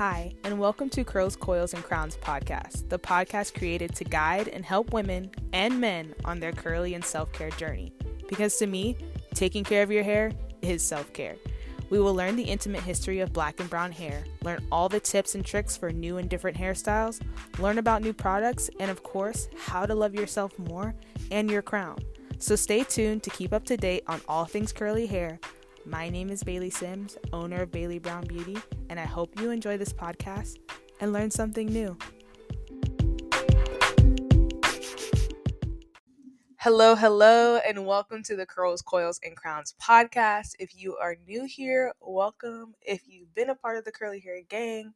Hi, and welcome to Curls, Coils, and Crowns podcast, the podcast created to guide and help women and men on their curly and self care journey. Because to me, taking care of your hair is self care. We will learn the intimate history of black and brown hair, learn all the tips and tricks for new and different hairstyles, learn about new products, and of course, how to love yourself more and your crown. So stay tuned to keep up to date on all things curly hair. My name is Baileigh Sims, owner of Baileigh Brown Beauty, and I hope you enjoy this podcast and learn something new. Hello, hello, and welcome to the Curls, Coils, and Crowns podcast. If you are new here, welcome. If you've been a part of the Curly Hair Gang,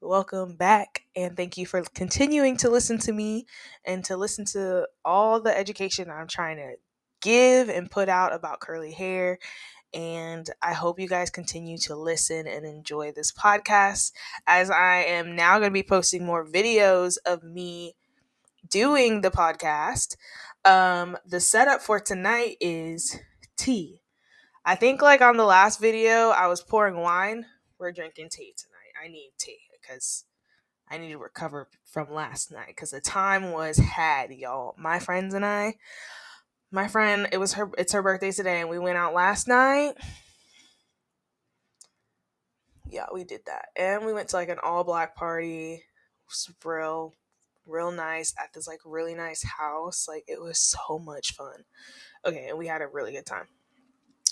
welcome back. And thank you for continuing to listen to me and to listen to all the education I'm trying to give and put out about curly hair. And I hope you guys continue to listen and enjoy this podcast as I am now going to be posting more videos of me doing the podcast. Um, the setup for tonight is tea. I think like on the last video, I was pouring wine. We're drinking tea tonight. I need tea because I need to recover from last night because the time was had, y'all. My friends and I, my friend, it was her. It's her birthday today, and we went out last night. Yeah, we did that, and we went to like an all black party. It was real real nice at this like really nice house. Like it was so much fun. Okay, and we had a really good time.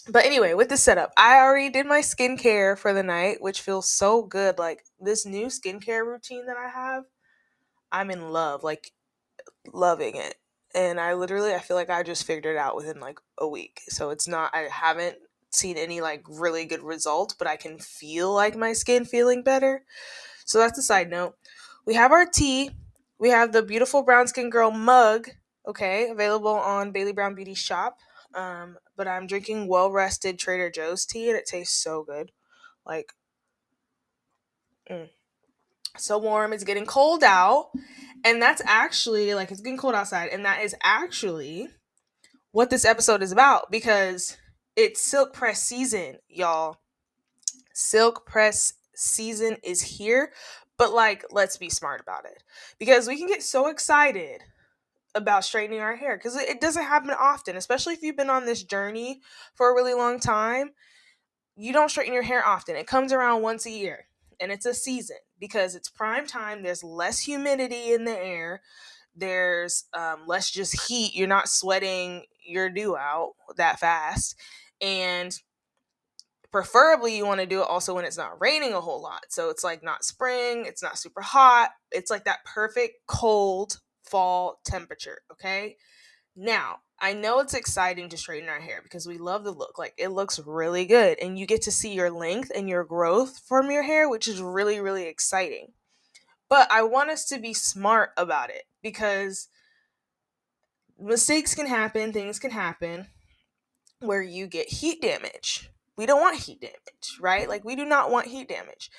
But anyway, with the setup, I already did my skincare for the night, which feels so good. Like this new skincare routine that I have, I'm in love, like loving it. And I literally I feel like I just figured it out within like a week. So it's not I haven't seen any like really good results, but I can feel like my skin feeling better. So that's a side note. We have our tea, we have the beautiful brown skin girl mug, okay, available on Baileigh Brown Beauty Shop. Um, but I'm drinking well rested Trader Joe's tea and it tastes so good. Like, mm. So warm. It's getting cold out. And that's actually, like, it's getting cold outside. And that is actually what this episode is about because it's silk press season, y'all. Silk press season is here, but like, let's be smart about it because we can get so excited about straightening our hair because it doesn't happen often, especially if you've been on this journey for a really long time. You don't straighten your hair often. It comes around once a year and it's a season because it's prime time. There's less humidity in the air. There's um, less just heat. You're not sweating your dew out that fast. And preferably you want to do it also when it's not raining a whole lot so it's like not spring it's not super hot it's like that perfect cold fall temperature okay now i know it's exciting to straighten our hair because we love the look like it looks really good and you get to see your length and your growth from your hair which is really really exciting but i want us to be smart about it because mistakes can happen things can happen where you get heat damage we don't want heat damage, right? Like we do not want heat damage.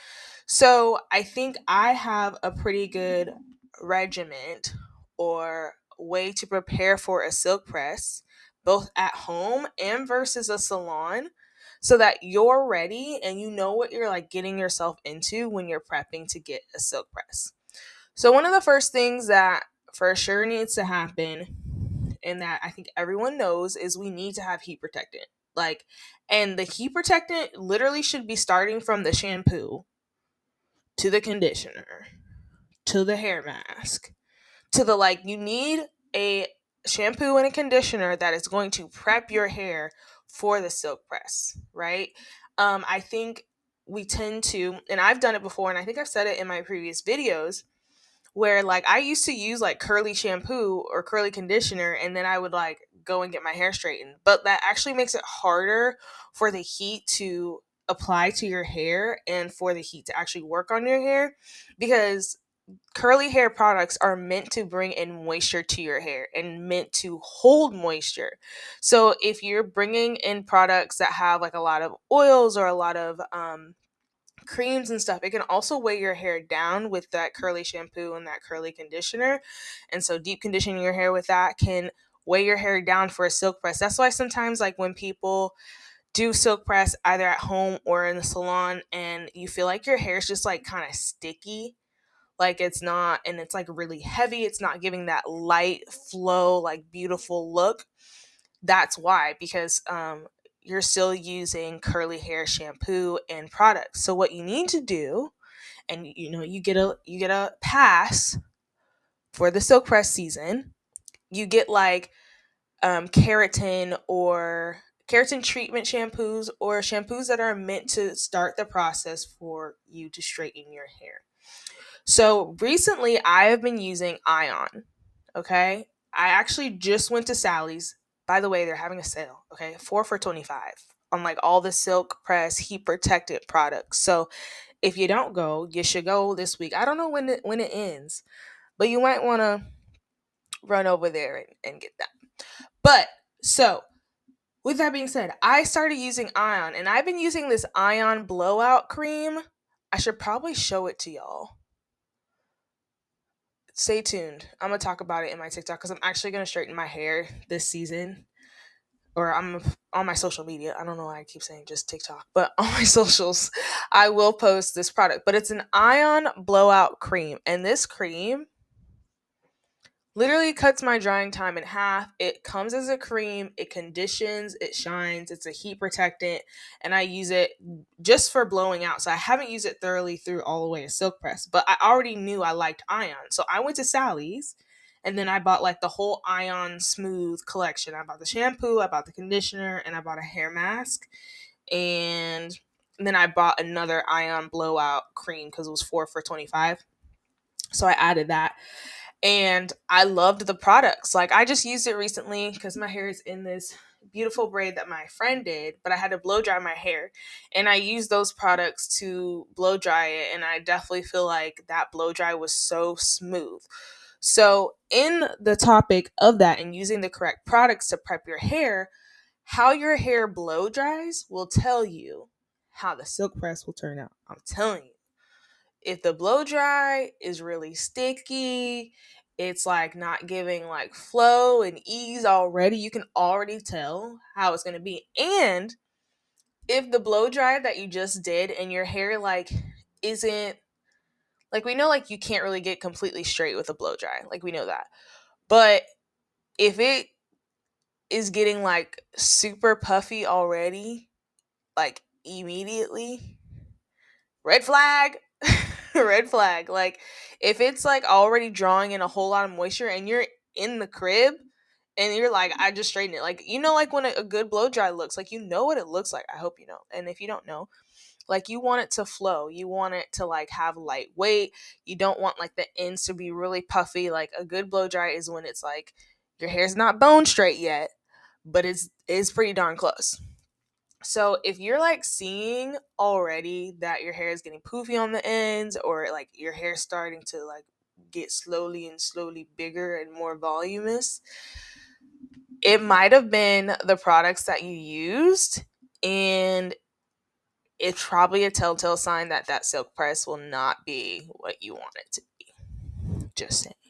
So I think I have a pretty good regiment or way to prepare for a silk press, both at home and versus a salon, so that you're ready and you know what you're like getting yourself into when you're prepping to get a silk press. So one of the first things that for sure needs to happen and that I think everyone knows is we need to have heat protectant. Like, and the heat protectant literally should be starting from the shampoo to the conditioner to the hair mask to the like, you need a shampoo and a conditioner that is going to prep your hair for the silk press, right? Um, I think we tend to, and I've done it before, and I think I've said it in my previous videos, where like I used to use like curly shampoo or curly conditioner, and then I would like go and get my hair straightened. But that actually makes it harder for the heat to apply to your hair and for the heat to actually work on your hair because curly hair products are meant to bring in moisture to your hair and meant to hold moisture. So if you're bringing in products that have like a lot of oils or a lot of um creams and stuff, it can also weigh your hair down with that curly shampoo and that curly conditioner. And so deep conditioning your hair with that can weigh your hair down for a silk press. That's why sometimes like when people do silk press either at home or in the salon and you feel like your hair is just like kind of sticky like it's not and it's like really heavy it's not giving that light flow like beautiful look that's why because um you're still using curly hair shampoo and products. So what you need to do and you know you get a you get a pass for the silk press season you get like um, keratin or keratin treatment shampoos or shampoos that are meant to start the process for you to straighten your hair so recently I have been using Ion. Okay. I actually just went to Sally's. By the way, they're having a sale. Okay. Four for 25 on like all the silk press heat protected products. So if you don't go, you should go this week. I don't know when it when it ends, but you might want to run over there and, and get that. But so with that being said, I started using Ion and I've been using this Ion blowout cream. I should probably show it to y'all stay tuned. I'm gonna talk about it in my TikTok because I'm actually gonna straighten my hair this season. Or I'm on my social media. I don't know why I keep saying just TikTok, but on my socials, I will post this product. But it's an ion blowout cream. And this cream literally cuts my drying time in half. It comes as a cream, it conditions, it shines, it's a heat protectant, and I use it just for blowing out. So I haven't used it thoroughly through all the way to silk press, but I already knew I liked ion. So I went to Sally's and then I bought like the whole ion smooth collection. I bought the shampoo, I bought the conditioner, and I bought a hair mask. And then I bought another ion blowout cream because it was four for 25. So I added that and I loved the products. Like I just used it recently because my hair is in this beautiful braid that my friend did, but I had to blow dry my hair. And I used those products to blow dry it and I definitely feel like that blow dry was so smooth. So, in the topic of that and using the correct products to prep your hair, how your hair blow dries will tell you how the silk press will turn out. I'm telling you if the blow dry is really sticky, it's like not giving like flow and ease already, you can already tell how it's going to be. And if the blow dry that you just did and your hair like isn't like we know like you can't really get completely straight with a blow dry. Like we know that. But if it is getting like super puffy already, like immediately, red flag. red flag. Like if it's like already drawing in a whole lot of moisture and you're in the crib and you're like, I just straightened it. Like you know, like when a, a good blow dry looks like, you know what it looks like. I hope you know. And if you don't know, like you want it to flow. You want it to like have light weight. You don't want like the ends to be really puffy. Like a good blow dry is when it's like your hair's not bone straight yet, but it's it's pretty darn close. So if you're like seeing already that your hair is getting poofy on the ends or like your hair starting to like get slowly and slowly bigger and more voluminous, it might have been the products that you used and it's probably a telltale sign that that silk press will not be what you want it to be. Just saying.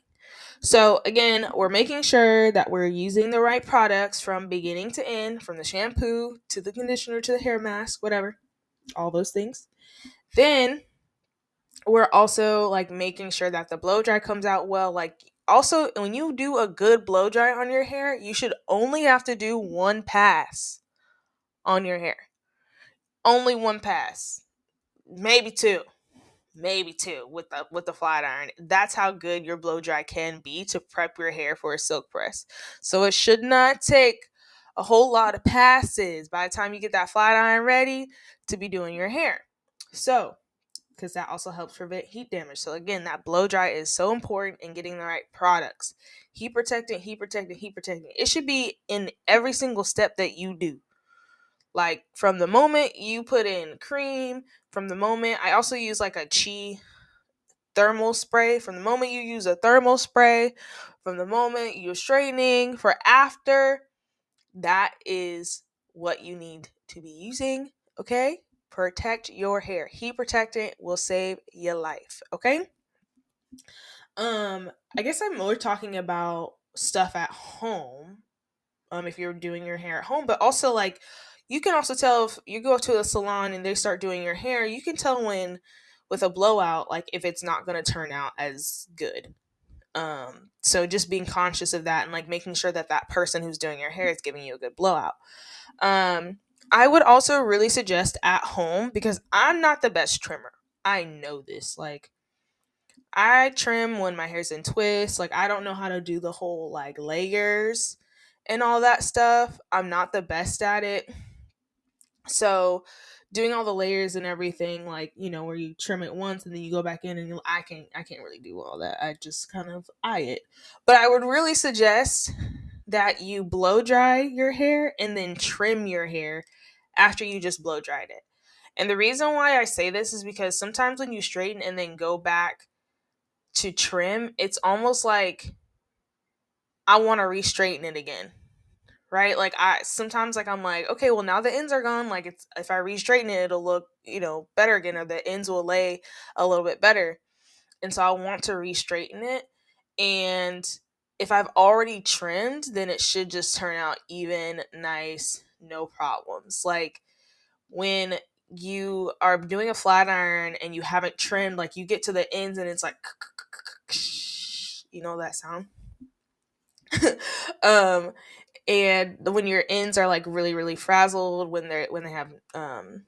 So, again, we're making sure that we're using the right products from beginning to end, from the shampoo to the conditioner to the hair mask, whatever, all those things. Then we're also like making sure that the blow dry comes out well. Like, also, when you do a good blow dry on your hair, you should only have to do one pass on your hair. Only one pass, maybe two maybe two with the with the flat iron. That's how good your blow dry can be to prep your hair for a silk press. So it should not take a whole lot of passes by the time you get that flat iron ready to be doing your hair. So, because that also helps prevent heat damage. So again, that blow dry is so important in getting the right products. Heat protectant, heat protectant, heat protectant. It should be in every single step that you do. Like from the moment you put in cream, from the moment I also use like a chi thermal spray. From the moment you use a thermal spray, from the moment you're straightening, for after, that is what you need to be using. Okay? Protect your hair. Heat protectant will save your life. Okay? Um, I guess I'm more talking about stuff at home. Um, if you're doing your hair at home, but also like you can also tell if you go to a salon and they start doing your hair, you can tell when with a blowout, like if it's not going to turn out as good. Um, so just being conscious of that and like making sure that that person who's doing your hair is giving you a good blowout. Um, I would also really suggest at home because I'm not the best trimmer. I know this. Like, I trim when my hair's in twists. Like, I don't know how to do the whole like layers and all that stuff. I'm not the best at it. So, doing all the layers and everything like you know where you trim it once and then you go back in and you, i can't i can't really do all that. I just kind of eye it. But i would really suggest that you blow dry your hair and then trim your hair after you just blow dried it. And the reason why i say this is because sometimes when you straighten and then go back to trim it's almost like i want to re-straighten it again right? Like I sometimes like I'm like, okay, well now the ends are gone. Like it's if I re-straighten it, it'll look, you know, better again, or the ends will lay a little bit better. And so I want to re-straighten it. And if I've already trimmed, then it should just turn out even, nice, no problems. Like when you are doing a flat iron and you haven't trimmed, like you get to the ends and it's like you know that sound? um and when your ends are like really really frazzled when they're when they have um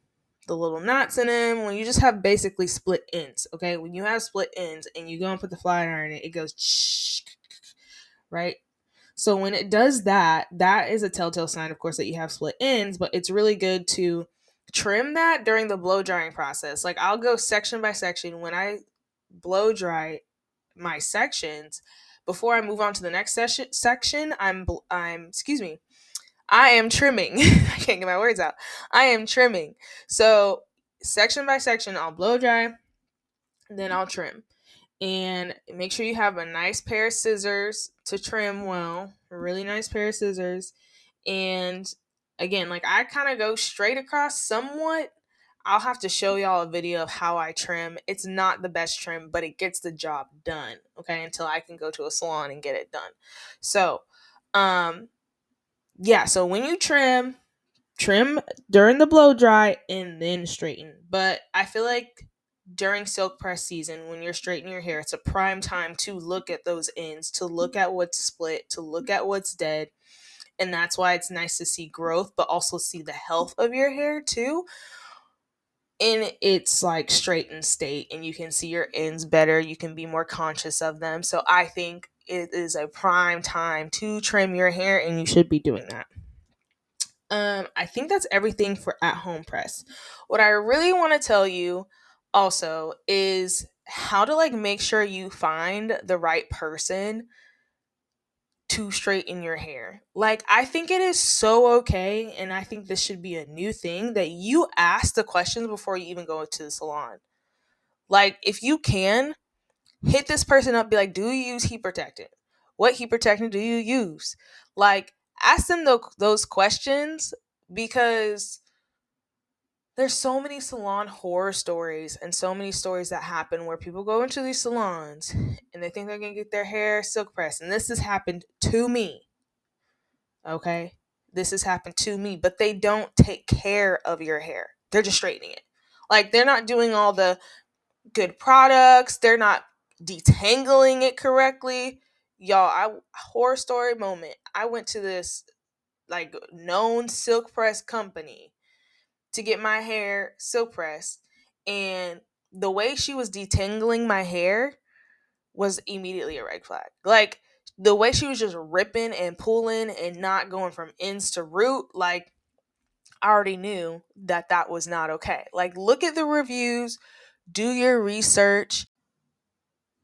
the little knots in them when you just have basically split ends okay? When you have split ends and you go and put the flat iron in it it goes right? So when it does that that is a telltale sign of course that you have split ends but it's really good to trim that during the blow drying process. Like i'll go section by section. When i blow dry my sections before I move on to the next session, section, I'm I'm excuse me, I am trimming. I can't get my words out. I am trimming. So section by section, I'll blow dry, then I'll trim. And make sure you have a nice pair of scissors to trim well, a really nice pair of scissors. And again, like I kind of go straight across somewhat I'll have to show y'all a video of how I trim. It's not the best trim, but it gets the job done, okay? Until I can go to a salon and get it done. So, um yeah, so when you trim, trim during the blow dry and then straighten. But I feel like during silk press season when you're straightening your hair, it's a prime time to look at those ends, to look at what's split, to look at what's dead. And that's why it's nice to see growth, but also see the health of your hair too in its like straightened state and you can see your ends better you can be more conscious of them. So i think it is a prime time to trim your hair and you should be doing that. Um i think that's everything for at home press. What i really want to tell you also is how to like make sure you find the right person to straighten your hair. Like, I think it is so okay, and I think this should be a new thing that you ask the questions before you even go to the salon. Like, if you can, hit this person up, be like, do you use heat protectant? What heat protectant do you use? Like, ask them the, those questions because there's so many salon horror stories and so many stories that happen where people go into these salons and they think they're gonna get their hair silk pressed. And this has happened to me. Okay? This has happened to me, but they don't take care of your hair. They're just straightening it. Like they're not doing all the good products, they're not detangling it correctly. Y'all, I horror story moment. I went to this like known silk press company to get my hair silk pressed and the way she was detangling my hair was immediately a red flag. Like the way she was just ripping and pulling and not going from ends to root, like I already knew that that was not okay. Like look at the reviews, do your research.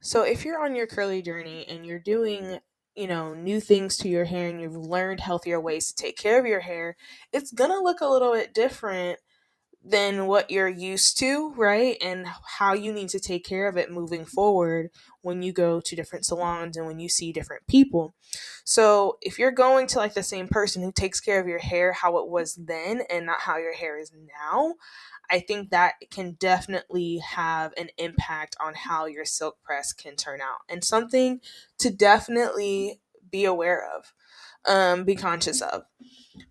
So if you're on your curly journey and you're doing you know, new things to your hair and you've learned healthier ways to take care of your hair, it's gonna look a little bit different than what you're used to, right? And how you need to take care of it moving forward when you go to different salons and when you see different people. So, if you're going to like the same person who takes care of your hair how it was then and not how your hair is now, I think that can definitely have an impact on how your silk press can turn out and something to definitely be aware of. Um, be conscious of.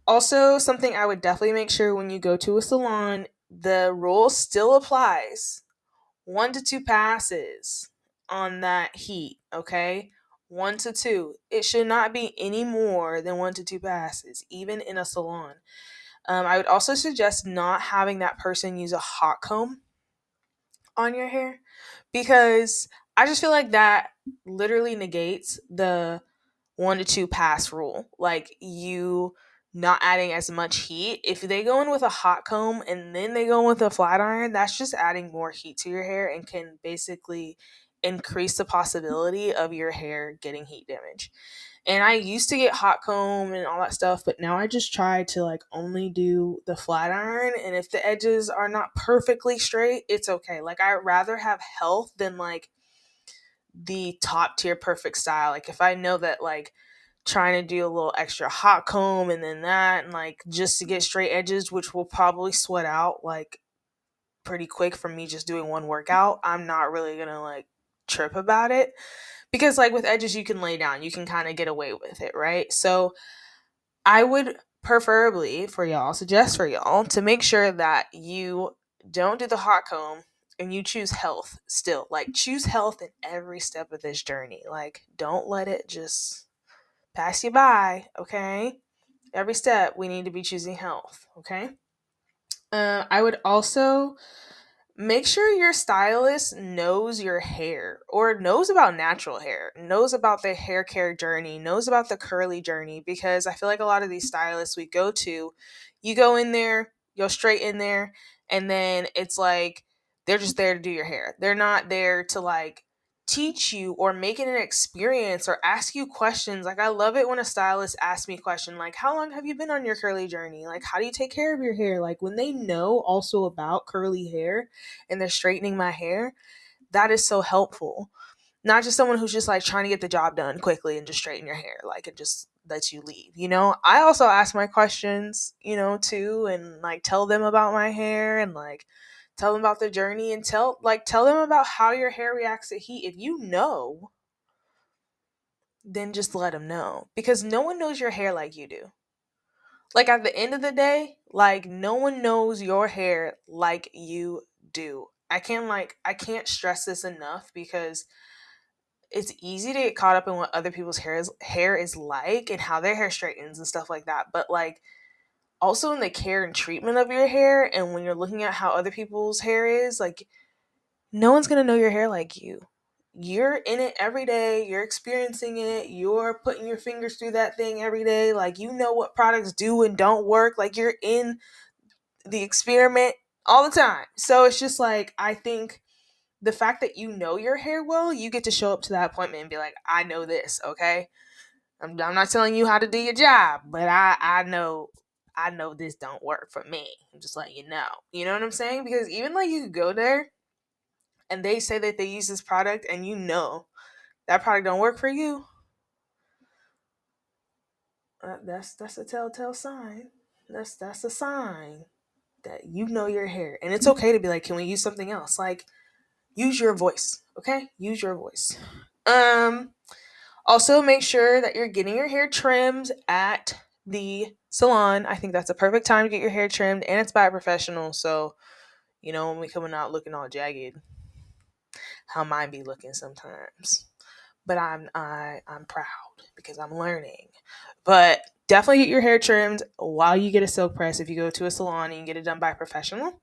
Also, something I would definitely make sure when you go to a salon, the rule still applies. One to two passes on that heat, okay? One to two. It should not be any more than one to two passes, even in a salon. Um, I would also suggest not having that person use a hot comb on your hair because I just feel like that literally negates the one to two pass rule. Like you not adding as much heat. If they go in with a hot comb and then they go in with a flat iron, that's just adding more heat to your hair and can basically increase the possibility of your hair getting heat damage. And I used to get hot comb and all that stuff, but now I just try to like only do the flat iron. And if the edges are not perfectly straight, it's okay. Like I'd rather have health than like the top tier perfect style. Like if I know that like trying to do a little extra hot comb and then that and like just to get straight edges, which will probably sweat out like pretty quick from me just doing one workout, I'm not really gonna like trip about it because like with edges you can lay down you can kind of get away with it right so i would preferably for y'all suggest for y'all to make sure that you don't do the hot comb and you choose health still like choose health in every step of this journey like don't let it just pass you by okay? Every step we need to be choosing health okay? Uh, i would also make sure your stylist knows your hair or knows about natural hair, knows about the hair care journey, knows about the curly journey because I feel like a lot of these stylists we go to, you go in there, go straight in there, and then it's like they're just there to do your hair. They're not there to like teach you or make it an experience or ask you questions. Like I love it when a stylist asks me a question like how long have you been on your curly journey? Like how do you take care of your hair? Like when they know also about curly hair and they're straightening my hair, that is so helpful. Not just someone who's just like trying to get the job done quickly and just straighten your hair like and just lets you leave, you know? I also ask my questions, you know, too and like tell them about my hair and like tell them about the journey and tell like tell them about how your hair reacts to heat. If you know then just let them know because no one knows your hair like you do. Like at the end of the day like no one knows your hair like you do. I can't like i can't stress this enough because it's easy to get caught up in what other people's hair is hair is like and how their hair straightens and stuff like that but like also in the care and treatment of your hair and when you're looking at how other people's hair is like no one's going to know your hair like you. You're in it every day you're experiencing it you're putting your fingers through that thing every day like you know what products do and don't work like you're in the experiment all the time. So it's just like i think the fact that you know your hair well you get to show up to that appointment and be like i know this okay? I'm, I'm not telling you how to do your job but i i know I know this don't work for me. I'm just letting you know. You know what I'm saying? Because even like you go there and they say that they use this product and you know that product don't work for you. Uh, that's that's a telltale sign. That's that's a sign that you know your hair. And it's okay to be like, can we use something else? Like use your voice, okay? Use your voice. Um also make sure that you're getting your hair trimmed at the salon. I think that's a perfect time to get your hair trimmed and it's by a professional. So, you know, when we coming out looking all jagged, how mine be looking sometimes. But I'm I I'm proud because I'm learning. But definitely get your hair trimmed while you get a silk press. If you go to a salon and you get it done by a professional,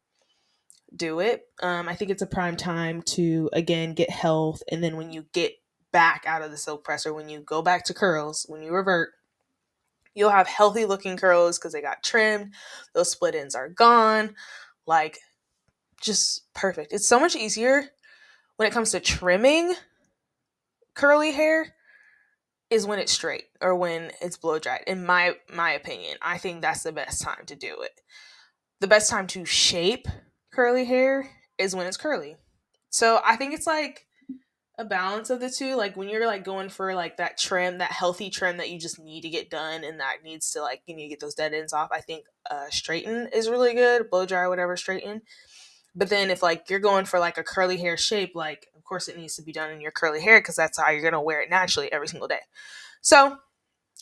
do it. Um, I think it's a prime time to again get health, and then when you get back out of the silk press or when you go back to curls, when you revert, You'll have healthy looking curls because they got trimmed. Those split ends are gone. Like, just perfect. It's so much easier when it comes to trimming curly hair is when it's straight or when it's blow dried in my my opinion i think that's the best time to do it the best time to shape curly hair is when it's curly so i think it's like a balance of the two. Like when you're like going for like that trim, that healthy trim that you just need to get done and that needs to like you need to get those dead ends off. I think uh straighten is really good, blow dry, whatever, straighten. But then if like you're going for like a curly hair shape, like of course it needs to be done in your curly hair because that's how you're gonna wear it naturally every single day. So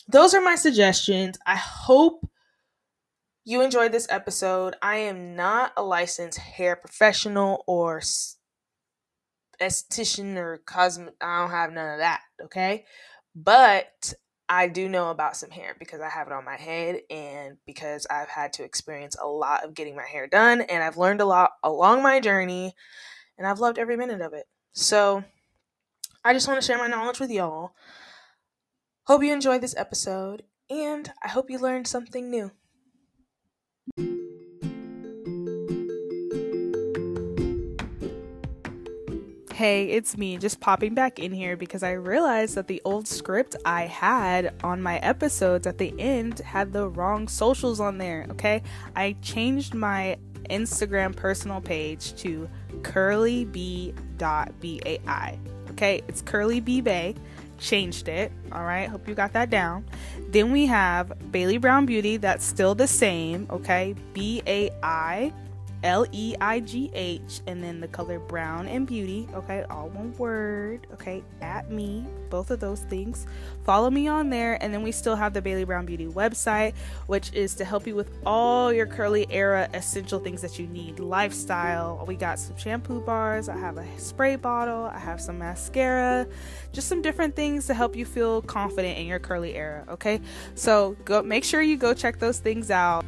those are my suggestions. I hope you enjoyed this episode. I am not a licensed hair professional or esthetician or cosmet. I don't have none of that, okay? But I do know about some hair because I have it on my head and because I've had to experience a lot of getting my hair done and I've learned a lot along my journey and I've loved every minute of it. So I just want to share my knowledge with y'all. Hope you enjoyed this episode and I hope you learned something new. Hey, it's me just popping back in here because I realized that the old script I had on my episodes at the end had the wrong socials on there, okay? I changed my Instagram personal page to curlyb.bai. Okay, it's curly b. Changed it. All right, hope you got that down. Then we have Baileigh Brown Beauty. That's still the same. Okay, B A I L E I G H, and then the color brown and beauty. Okay, all one word. Okay, at me, both of those things. Follow me on there, and then we still have the Baileigh Brown Beauty website, which is to help you with all your curly era essential things that you need. Lifestyle. We got some shampoo bars. I have a spray bottle. I have some mascara. Just some different things to help you feel confident in your curly era. Okay, so go make sure you go check those things out.